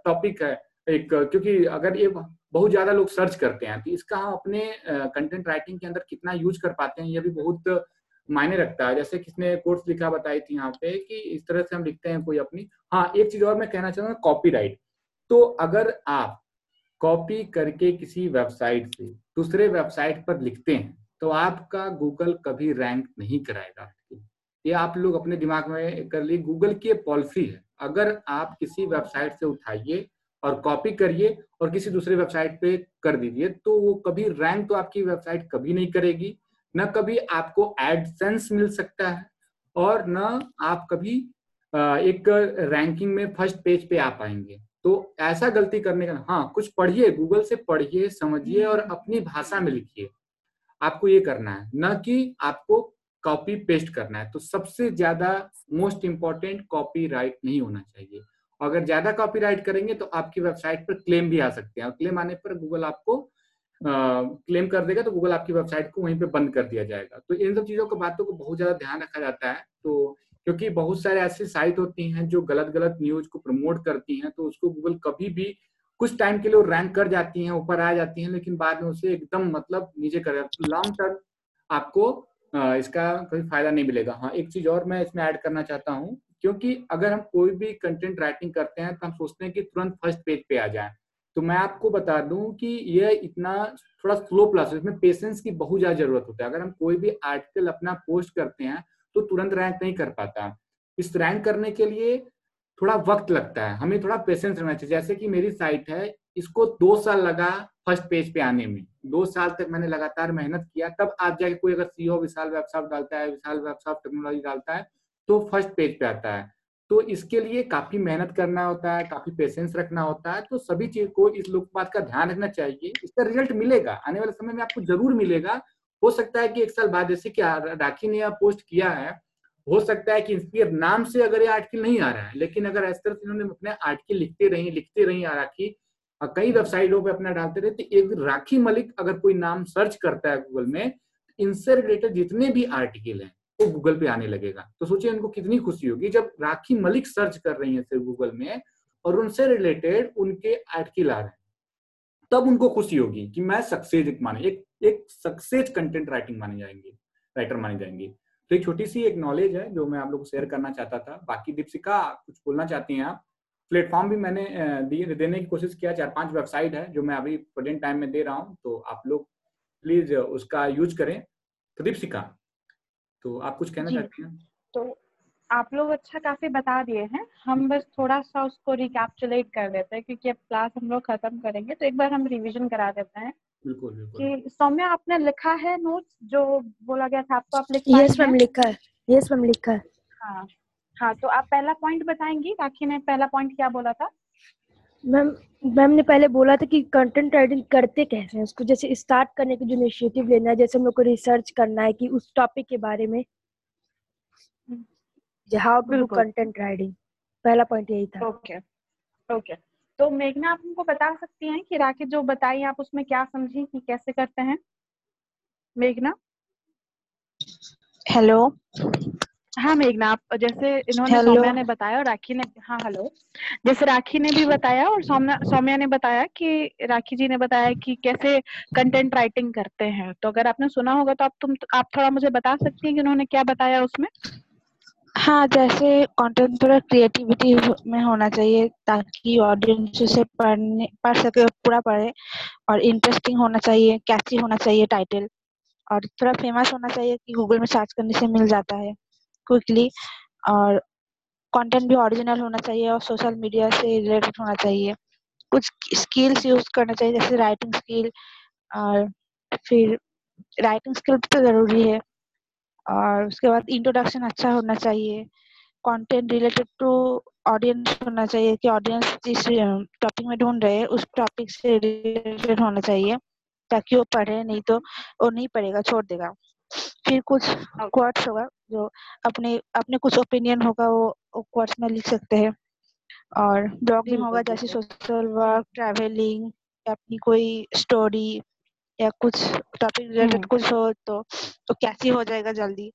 Speaker 2: टॉपिक है। एक, क्योंकि अगर ये बहुत ज़्यादा लोग सर्च करते हैं तो इसका हम अपने कंटेंट राइटिंग के अंदर कितना यूज़ कर पाते हैं, ये भी बहुत मायने रखता है। जैसे किसने कोर्स लिखा बताई थी यहाँ पे कि इस तरह से हम लिखते हैं कोई अपनी। हाँ एक चीज़ और मैं कहना चाहूँगा कॉपी राइट तो अगर आप कॉपी करके किसी वेबसाइट से दूसरे वेबसाइट पर लिखते हैं तो आपका गूगल कभी रैंक नहीं कराएगा। ये आप लोग अपने दिमाग में कर लिए गूगल की पॉलिसी है। अगर आप किसी वेबसाइट से उठाइए और कॉपी करिए और किसी दूसरे वेबसाइट पे कर दीजिए। तो वो कभी रैंक तो आपकी वेबसाइट कभी नहीं करेगी, न कभी आपको एडसेंस मिल सकता है और न आप कभी एक रैंकिंग में फ़र्स्ट पेज पे आ पाएँगे। तो ऐसा गलती करने का हाँ कुछ पढ़िए गूगल से पढ़िए, समझिए और अपनी भाषा में लिखिए। आपको ये करना है, न कि आपको कॉपी पेस्ट करना है। तो सबसे ज़्यादा मोस्ट इंपॉर्टेंट कॉपी राइट नहीं होना चाहिए। अगर ज़्यादा कॉपी राइट करेंगे तो आपकी वेबसाइट पर क्लेम भी आ सकते हैं। और क्लेम आने पर गूगल आपको क्लेम कर देगा तो गूगल आपकी वेबसाइट को वहीं पे बंद कर दिया जाएगा। तो इन सब चीज़ों को बातों को बहुत ज़्यादा ध्यान रखा जाता है। तो क्योंकि बहुत सारे ऐसी साइट होती हैं जो गलत गलत न्यूज़ को प्रमोट करती हैं तो उसको गूगल कभी भी कुछ टाइम के लिए रैंक कर जाती हैं, ऊपर आ जाती हैं, लेकिन बाद में उसे एकदम मतलब नीचे कर लॉन्ग टर्म आपको इसका कोई फ़ायदा नहीं मिलेगा। हाँ एक चीज़ और मैं इसमें ऐड करना चाहता हूँ। क्योंकि अगर हम कोई भी कंटेंट राइटिंग करते हैं तो हम सोचते हैं कि तुरंत फ़र्स्ट पेज पे आ जाए। तो मैं आपको बता दूँ कि यह इतना थोड़ा स्लो प्रोसेस इसमें पेशेंस की बहुत ज़्यादा ज़रूरत होता है। अगर हम कोई भी आर्टिकल अपना पोस्ट करते हैं तो तुरंत रैंक नहीं कर पाता इस रैंक करने के लिए थोड़ा वक्त लगता है। हमें थोड़ा पेशेंस रहना चाहिए। जैसे कि मेरी साइट है, इसको दो साल लगा फ़र्स्ट पेज पे आने में। दो साल तक मैंने लगातार मेहनत किया। तब आज जाके कोई अगर सीओ विशाल वेबसाइट डालता है विशाल वेबसाइट टेक्नोलॉजी डालता है तो फ़र्स्ट पेज पे आता है। तो इसके लिए काफ़ी मेहनत करना होता है, काफ़ी पेशेंस रखना होता है तो सभी चीज़ को इस लोक का ध्यान रखना चाहिए। इसका रिज़ल्ट मिलेगा, आने वाले समय में आपको ज़रूर मिलेगा। हो सकता है कि एक साल बाद जैसे कि राखी ने यह पोस्ट किया है, हो सकता है कि इंस्पियर नाम से अगर ये आर्टिकल नहीं आ रहा है, लेकिन अगर इस तरह से इन्होंने अपने आर्टिकल लिखते रही लिखते रही राखी कई वेबसाइटों पे अपना डालते रहे तो एक राखी मलिक अगर कोई नाम सर्च करता है गूगल में इनसे रिलेटेड जितने भी आर्टिकल हैं वो गूगल पे आने लगेगा। तो सोचिए उनको कितनी खुशी होगी। जब राखी मलिक सर्च कर रही है सिर्फ़ गूगल में और उनसे रिलेटेड उनके आर्टिकल आ रहे हैं, तब उनको खुशी होगी कि मैं सक्सेस माने, एक एक सक्सेस कंटेंट राइटिंग माने जाएँगे राइटर माने जाएँगे। तो एक छोटी सी एक नॉलेज है जो मैं आप लोग को शेयर करना चाहता था। बाकी दीपशिका कुछ बोलना चाहती हैं आप? प्लेटफॉर्म भी मैंने देने की कोशिश किया, चार पाँच वेबसाइट है जो मैं अभी प्रेजेंट टाइम में दे रहा हूँ तो आप लोग प्लीज़ उसका यूज़ करें। तो दीपशिका तो आप कुछ कहना चाहते हैं?
Speaker 3: तो आप लोग अच्छा काफ़ी बता दिए हैं। हम बस थोड़ा सा उसको रिकैप्चुलेट कर देते हैं क्योंकि अब क्लास हम लोग खत्म करेंगे तो एक बार हम रिवीजन करा देते हैं
Speaker 2: बिल्कुल बिल्कुल।
Speaker 3: कि सौम्या आपने लिखा है नोट्स जो बोला गया था आपको आप लिख
Speaker 4: यस? मैम लिखा है। यस मैम लिखा है।
Speaker 3: हाँ। हाँ तो आप पहला पॉइंट बताएँगी राखी ने पहला पॉइंट क्या बोला था?
Speaker 4: मैम मैम ने पहले बोला था कि कंटेंट राइटिंग करते कैसे हैं उसको जैसे स्टार्ट करने की जो इनिशिएटिव लेना है जैसे हम लोग को रिसर्च करना है कि उस टॉपिक के बारे में। How to do content writing पहला पॉइंट यही था।
Speaker 3: ओके ओके तो मेघना आप हमको बता सकती हैं कि राखी जो बताई आप उसमें क्या समझी कि कैसे करते हैं? मेघना?
Speaker 5: हेलो
Speaker 3: हाँ मेघना आप जैसे इन्होंने सौम्या ने बताया और राखी ने हाँ हेलो जैसे राखी ने भी बताया और सौम्या सौम्या ने बताया कि राखी जी ने बताया कि कैसे कंटेंट राइटिंग करते हैं। तो अगर आपने सुना होगा तो आप तुम आप थोड़ा मुझे बता सकती हैं कि उन्होंने क्या बताया उसमें?
Speaker 5: हाँ जैसे कंटेंट थोड़ा क्रिएटिविटी में होना चाहिए ताकि ऑडियंस उसे पढ़ने पढ़ सके पूरा पढ़े और इंटरेस्टिंग होना चाहिए कैची होना चाहिए टाइटल और थोड़ा फ़ेमस होना चाहिए कि गूगल में सर्च करने से मिल जाता है। क्विकली और कंटेंट भी ओरिजिनल होना चाहिए और सोशल मीडिया से रिलेटेड होना चाहिए। कुछ स्किल्स यूज़ करना चाहिए, जैसे राइटिंग स्किल और फिर राइटिंग स्किल तो ज़रूरी है, और उसके बाद इंट्रोडक्शन अच्छा होना चाहिए। कंटेंट रिलेटेड टू ऑडियंस होना चाहिए कि ऑडियंस जिस टॉपिक में ढूंढ रहे हैं, उस टॉपिक से रिलेटेड होना चाहिए, ताकि वो पढ़े, नहीं तो वो नहीं पढ़ेगा, छोड़ देगा। फिर कुछ क्वार्ट्स होगा जो अपने अपने कुछ ओपिनियन होगा वो क्वार्ट्स में लिख सकते हैं। और ब्लॉगिंग होगा जैसे सोशल वर्क ट्रैवलिंग या अपनी कोई स्टोरी या कुछ टॉपिक रिलेटेड
Speaker 3: हम्म।
Speaker 5: कुछ हो तो तो कैची हो जाएगा जल्दी।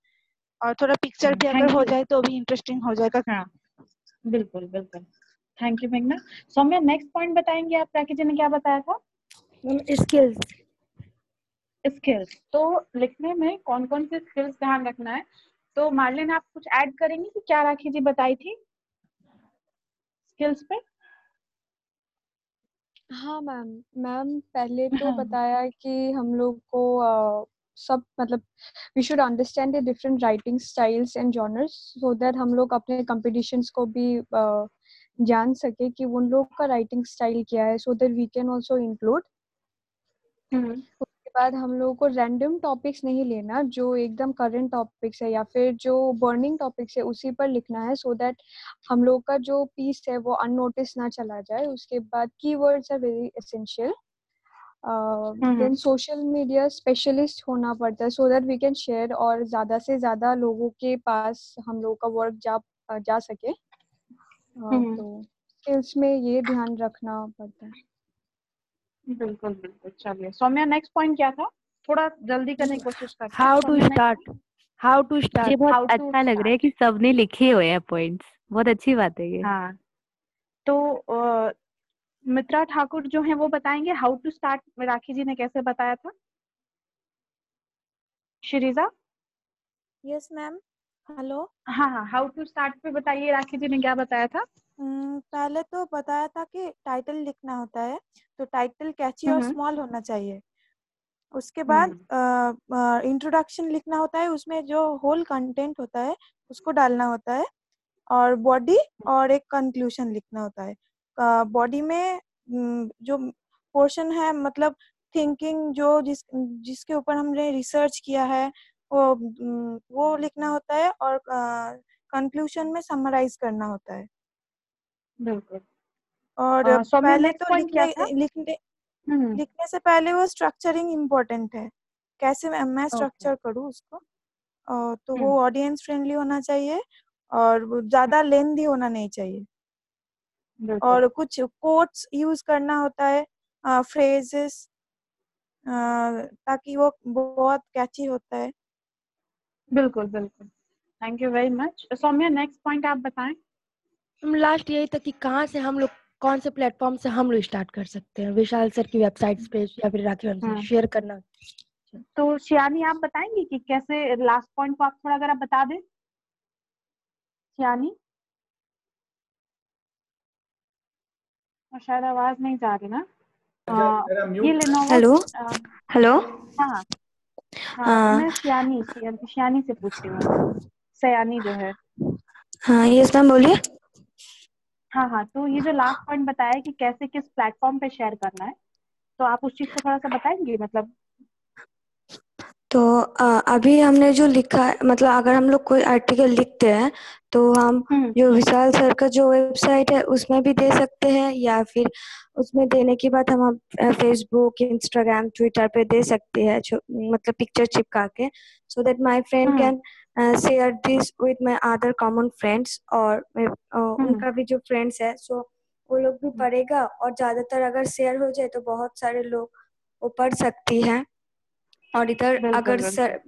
Speaker 5: और थोड़ा पिक्चर भी अगर हो जाए तो भी इंटरेस्टिंग हो जाएगा।
Speaker 3: हाँ बिल्कुल बिल्कुल। थैंक यू मेघना सौम्या नेक्स्ट पॉइंट बताएँगे आप राखी ने क्या बताया था?
Speaker 4: स्किल्स
Speaker 3: स्किल्स तो लिखने में कौन कौन से स्किल्स ध्यान रखना है? तो मार्लिन आप कुछ ऐड करेंगी कि क्या राखी जी बताई थी? स्किल्स पे?
Speaker 6: हाँ मैम मैम पहले तो
Speaker 3: हाँ।
Speaker 6: बताया कि हम लोग को अ, सब मतलब we should understand the different writing styles and genres so that हम लोग अपने कॉम्पिटिशन्स को भी अ, जान सके कि उन लोग का राइटिंग स्टाइल क्या है so that we can also include उसके बाद हम लोगों को रैंडम टॉपिक्स नहीं लेना जो एकदम करंट टॉपिक्स है या फिर जो बर्निंग टॉपिक्स है उसी पर लिखना है सो so दैट हम लोग का जो पीस है वो अननोटिस ना चला जाए। उसके बाद keywords are very essential then social media specialist होना पड़ता है so that we can share और ज़्यादा से ज़्यादा लोगों के पास हम लोग का वर्क जा जा सके। अ,
Speaker 3: हम्म।
Speaker 6: तो स्किल्स में ये ध्यान रखना पड़ता है।
Speaker 3: बिल्कुल बिल्कुल। चलिए सौम्या नेक्स्ट पॉइंट क्या था? थोड़ा जल्दी करने की कोशिश करते हैं।
Speaker 4: How to start how to start
Speaker 3: How
Speaker 1: बहुत
Speaker 3: to
Speaker 1: अच्छा लग रहा है कि सबने लिखे हुए हैं पॉइंट्स बहुत अच्छी बात है ये।
Speaker 3: हाँ। तो मित्रा ठाकुर जो है वो बताएँगे how to start Rakhi ji ने कैसे बताया था? श्रीजा?
Speaker 7: यस मैम हेलो
Speaker 3: हाँ हाँ हाउ टू स्टार्ट पे बताइए। राखी जी ने क्या बताया था?
Speaker 7: पहले तो बताया था कि टाइटल लिखना होता है तो टाइटल कैची और
Speaker 3: हम्म।
Speaker 7: स्मॉल होना चाहिए। उसके बाद इंट्रोडक्शन लिखना होता है उसमें जो होल कंटेंट होता है उसको डालना होता है और बॉडी और एक कंक्लूजन लिखना होता है। बॉडी में जो पोर्शन है मतलब थिंकिंग जो जिस जिसके ऊपर हमने रिसर्च किया है वो वो लिखना होता है और कंक्लूजन में समराइज करना होता है।
Speaker 3: बिल्कुल।
Speaker 7: और
Speaker 3: सौम्या,
Speaker 7: पहले तो लिखने लिखने
Speaker 3: हम्म।
Speaker 7: लिखने से पहले वो स्ट्रक्चरिंग इम्पोर्टेंट है। कैसे मैं, मैं स्ट्रक्चर करूँ उसको? तो वो
Speaker 3: हम्म।
Speaker 7: ऑडियंस फ्रेंडली होना चाहिए और ज़्यादा लेंदी होना नहीं चाहिए। और कुछ कोट्स यूज़ करना होता है फ्रेजेस ताकि वो बहुत कैची होता है।
Speaker 3: बिल्कुल बिल्कुल। Thank you very much Saumya next point आप बताएँ।
Speaker 4: लास्ट यही था कि कहाँ से हम लोग कौन से प्लेटफॉर्म से हम लोग स्टार्ट कर सकते हैं? विशाल सर की वेबसाइट पे या फिर राखी मैम से
Speaker 3: हम्म।
Speaker 4: शेयर करना।
Speaker 3: तो शियानी आप बताएँगे कि कैसे लास्ट पॉइंट को आप थोड़ा अगर आप बता दें? शियानी? और शायद आवाज़ नहीं जा रही ना। ये
Speaker 2: म्यूट
Speaker 3: लेनोवो
Speaker 1: हेलो हेलो
Speaker 3: हाँ। हाँ हाँ
Speaker 1: हाँ
Speaker 3: मैं सियानी सियानी से पूछ रही हूँ। सयानी जो है।
Speaker 1: हाँ यस मैम बोलिए।
Speaker 3: हाँ हाँ तो ये जो लास्ट पॉइंट बताया कि कैसे किस प्लेटफॉर्म पे शेयर करना है तो आप उस चीज़ को थोड़ा सा बताएँगे मतलब?
Speaker 1: तो अभी हमने जो लिखा है मतलब अगर हम लोग कोई आर्टिकल लिखते हैं तो हम
Speaker 3: हम्म।
Speaker 1: जो विशाल सर का जो वेबसाइट है उसमें भी दे सकते हैं या फिर उसमें देने के बाद हम फेसबुक इंस्टाग्राम ट्विटर पे दे सकते हैं मतलब पिक्चर चिपका के so that my friend can share this with my other common friends और मैं- अ,
Speaker 3: हम्म।
Speaker 1: उनका भी जो फ्रेंड्स है सो वो लोग भी पढ़ेगा और ज़्यादातर अगर शेयर हो जाए तो बहुत सारे लोग वो पढ़ सकती हैं। और इधर अगर सर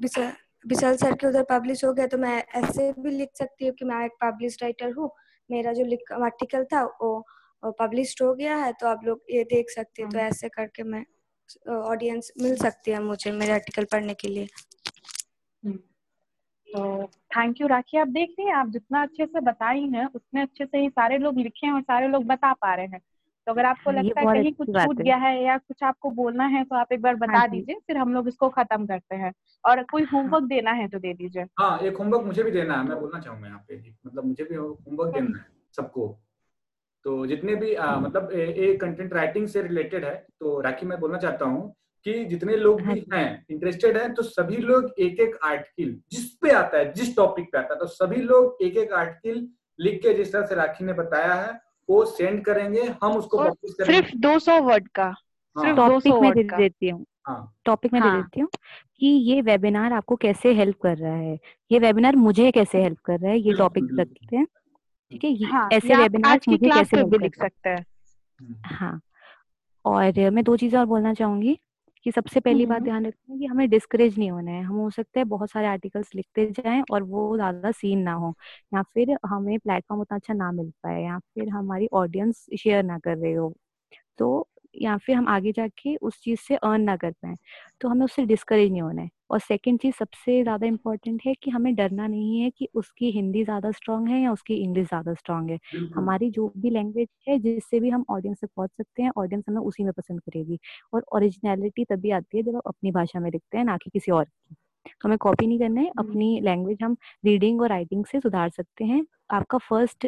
Speaker 1: विशाल सर के उधर पब्लिश हो गया तो मैं ऐसे भी लिख सकती हूँ कि मैं एक पब्लिश राइटर हूँ। मेरा जो लिख आर्टिकल था वो पब्लिश हो गया है तो आप लोग ये देख सकते हैं। तो
Speaker 3: हम्म।
Speaker 1: ऐसे करके मैं ऑडियंस मिल सकती है मुझे मेरे आर्टिकल पढ़ने के लिए।
Speaker 3: हम्म। तो थैंक यू राखी। आप देख रही हैं आप जितना अच्छे से बताई हैं उतने अच्छे से ही सारे लोग लिखे हैं और सारे लोग बता पा रहे हैं। तो अगर आपको
Speaker 1: हाँ,
Speaker 3: लगता है कहीं कुछ छूट गया है या कुछ आपको बोलना है तो आप एक बार
Speaker 1: हाँ
Speaker 3: बता दीजिए फिर हम लोग इसको खत्म करते हैं। और कोई
Speaker 1: हाँ।
Speaker 3: होमवर्क देना है तो दे दीजिए।
Speaker 2: हाँ एक होमवर्क मुझे भी देना है मैं बोलना चाहूँगा यहाँ पे। मतलब मुझे भी होमवर्क देना है सबको। तो जितने भी आ, मतलब ये कंटेंट राइटिंग से रिलेटेड है तो राखी मैं बोलना चाहता हूँ कि जितने लोग
Speaker 1: हाँ
Speaker 2: भी हैं इंटरेस्टेड हैं तो सभी लोग एक एक आर्टिकल जिस पे आता है जिस टॉपिक पे आता है तो सभी लोग एक एक आर्टिकल लिख के जिस तरह से राखी ने बताया है वो सेंड करेंगे हम उसको पब्लिश करेंगे।
Speaker 3: सिर्फ़ 200 वर्ड का
Speaker 2: हाँ।
Speaker 3: सिर्फ़
Speaker 1: टॉपिक में
Speaker 3: वर्ड
Speaker 1: दे
Speaker 3: का।
Speaker 1: देती हूँ।
Speaker 2: हाँ।
Speaker 1: टॉपिक में दे
Speaker 3: हाँ।
Speaker 1: देती हूँ कि ये वेबिनार आपको कैसे हेल्प कर रहा है। ये वेबिनार मुझे कैसे हेल्प कर रहा है ये टॉपिक रखते हैं। ठीक है ये-
Speaker 3: हाँ
Speaker 1: ऐसे
Speaker 3: की
Speaker 1: मुझे कैसे
Speaker 3: लिख सकते
Speaker 2: हम्म,
Speaker 1: हैं हाँ और मैं दो चीज़ें और बोलना चाहूँगी। कि सबसे पहली बात
Speaker 3: हम्म।
Speaker 1: ध्यान रखना है कि हमें डिस्करेज नहीं होना है। हम हो सकता है बहुत सारे आर्टिकल्स लिखते जाएँ और वो ज़्यादा सीन ना हो या फिर हमें प्लेटफॉर्म उतना अच्छा ना मिल पाए या फिर हमारी ऑडियंस शेयर ना कर रहे हो। तो या फिर हम आगे जाके उस चीज़ से अर्न ना कर पाए तो हमें उससे डिस्करेज नहीं होना है। और सेकंड चीज़ सबसे ज़्यादा इम्पोर्टेंट है कि हमें डरना नहीं है कि उसकी हिंदी ज़्यादा स्ट्रांग है या उसकी इंग्लिश ज़्यादा स्ट्रांग है। हमारी जो भी लैंग्वेज है जिससे भी हम ऑडियंस तक पहुँच सकते हैं ऑडियंस हमें उसी में पसंद करेगी। और ओरिजिनलिटी तभी आती है जब आप अपनी भाषा में लिखते हैं ना कि किसी और की। तो हमें कॉपी नहीं करना है
Speaker 3: हम्म।
Speaker 1: अपनी लैंग्वेज हम रीडिंग और राइटिंग से सुधार सकते हैं। आपका फ़र्स्ट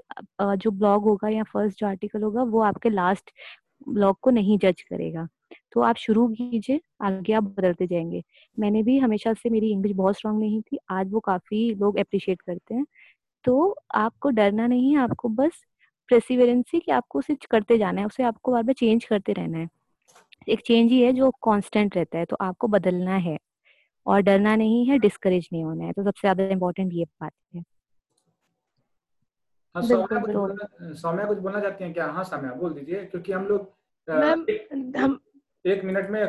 Speaker 1: जो ब्लॉग होगा या फ़र्स्ट जो आर्टिकल होगा वो आपके लास्ट ब्लॉग को नहीं जज करेगा। तो आप शुरू कीजिए, आगे आप बदलते जाएँगे। मैंने भी हमेशा से मेरी इंग्लिश बहुत स्ट्रांग नहीं थी, आज वो काफ़ी लोग अप्रिशिएट करते हैं। तो आपको डरना नहीं है, आपको बस प्रेसिवेरेंसी कि आपको उसे करते जाना है, उसे आपको बार बार चेंज करते रहना है। एक चेंज ही है जो कांस्टेंट रहता है तो आपको बदलना है। और डरना नहीं है डिस्करेज नहीं होना है। तो सबसे ज़्यादा इम्पोर्टेंट ये बात है।
Speaker 2: हाँ सौम्या कुछ बोलना सौम्या कुछ बोलना चाहती हैं क्या? हाँ सौम्या बोल दीजिए क्योंकि हम लोग
Speaker 4: मैम
Speaker 2: एक
Speaker 4: हम
Speaker 2: एक मिनट में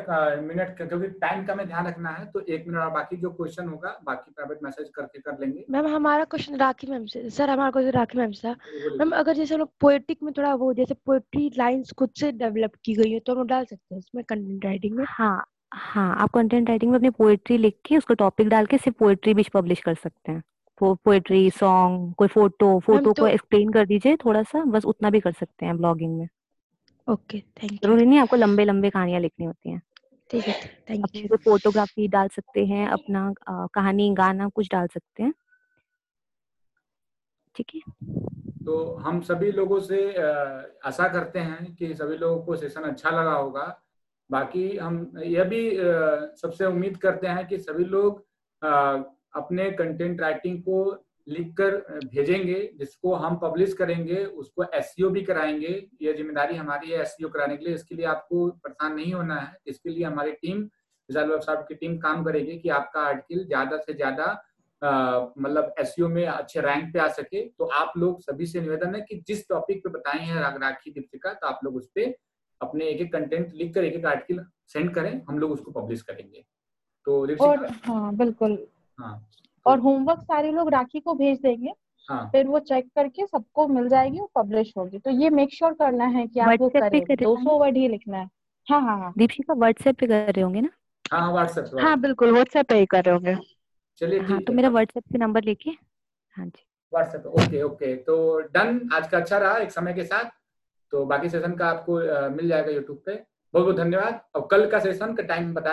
Speaker 2: मिनट क्योंकि टाइम का में ध्यान रखना है तो एक मिनट और बाकी जो क्वेश्चन होगा बाकी प्राइवेट मैसेज करके कर लेंगे।
Speaker 4: मैम हमारा क्वेश्चन राखी मैम से सर हमारा क्वेश्चन राखी मैम से। मैम अगर जैसे हम लोग पोएटिक में थोड़ा वो जैसे पोएट्री लाइंस खुद से डेवलप की गई है तो हम लोग डाल सकते हैं इसमें कंटेंट राइटिंग में?
Speaker 1: हाँ हाँ आप कंटेंट राइटिंग में अपनी पोएट्री लिख के उसको टॉपिक डाल के सिर्फ़ पोएट्री भी पब्लिश कर सकते हैं। पोएट्री सॉन्ग कोई फ़ोटो
Speaker 4: मैम
Speaker 1: फ़ोटो को
Speaker 4: तो
Speaker 1: एक्सप्लेन कर दीजिए थोड़ा सा बस उतना भी कर सकते हैं ब्लॉगिंग में।
Speaker 4: ओके थैंक यू
Speaker 1: ज़रूरी नहीं आपको लंबे लंबे कहानियाँ लिखनी होती हैं।
Speaker 4: ठीक है थैंक यू
Speaker 1: कोई फोटोग्राफी डाल सकते हैं अपना कहानी गाना कुछ डाल सकते हैं। ठीक है?
Speaker 2: तो हम सभी लोगों से आशा करते हैं कि सभी लोगों को सेशन अच्छा लगा होगा। बाकी हम यह भी सबसे उम्मीद करते हैं कि सभी लोग अपने कंटेंट राइटिंग को लिखकर अ, भेजेंगे जिसको हम पब्लिश करेंगे उसको एस भी कराएँगे। यह ज़िम्मेदारी हमारी है एस कराने के लिए। इसके लिए आपको परेशान नहीं होना है। इसके लिए हमारी टीम विशाल वेब साहब की टीम काम करेगी कि आपका आर्टिकल ज़्यादा से ज़्यादा मतलब एस में अच्छे रैंक पे आ सके। तो आप लोग सभी से निवेदन है कि जिस टॉपिक पे बताए हैं राखी दीपिका तो आप लोग उस पर अपने एक एक कंटेंट लिख कर एक एक आर्टिकल सेंड करें। हम लोग उसको पब्लिश करेंगे। तो
Speaker 3: और हाँ बिल्कुल।
Speaker 2: हाँ
Speaker 3: और
Speaker 2: तो
Speaker 3: होमवर्क सारे लोग राखी को भेज देंगे।
Speaker 2: हाँ।
Speaker 3: फिर वो चेक करके सबको मिल जाएगी और पब्लिश होगी। तो ये मेक श्योर करना है कि आप वो करें। दो सौ वर्ड ही लिखना है। हाँ हाँ हाँ।
Speaker 1: दीपिका व्हाट्सएप पे कर रहे होंगे ना?
Speaker 2: हाँ व्हाट्सएप
Speaker 3: हाँ बिल्कुल व्हाट्सएप पे ही कर रहे होंगे।
Speaker 2: चलिए
Speaker 1: हाँ तो मेरा व्हाट्सएप पे नंबर लेके हाँ जी।
Speaker 2: व्हाट्सएप ओके ओके तो डन आज का अच्छा रहा एक समय के साथ। तो बाकी सेशन का आपको मिल जाएगा यूट्यूब पे। बहुत बहुत धन्यवाद। और कल का सेशन का टाइम बता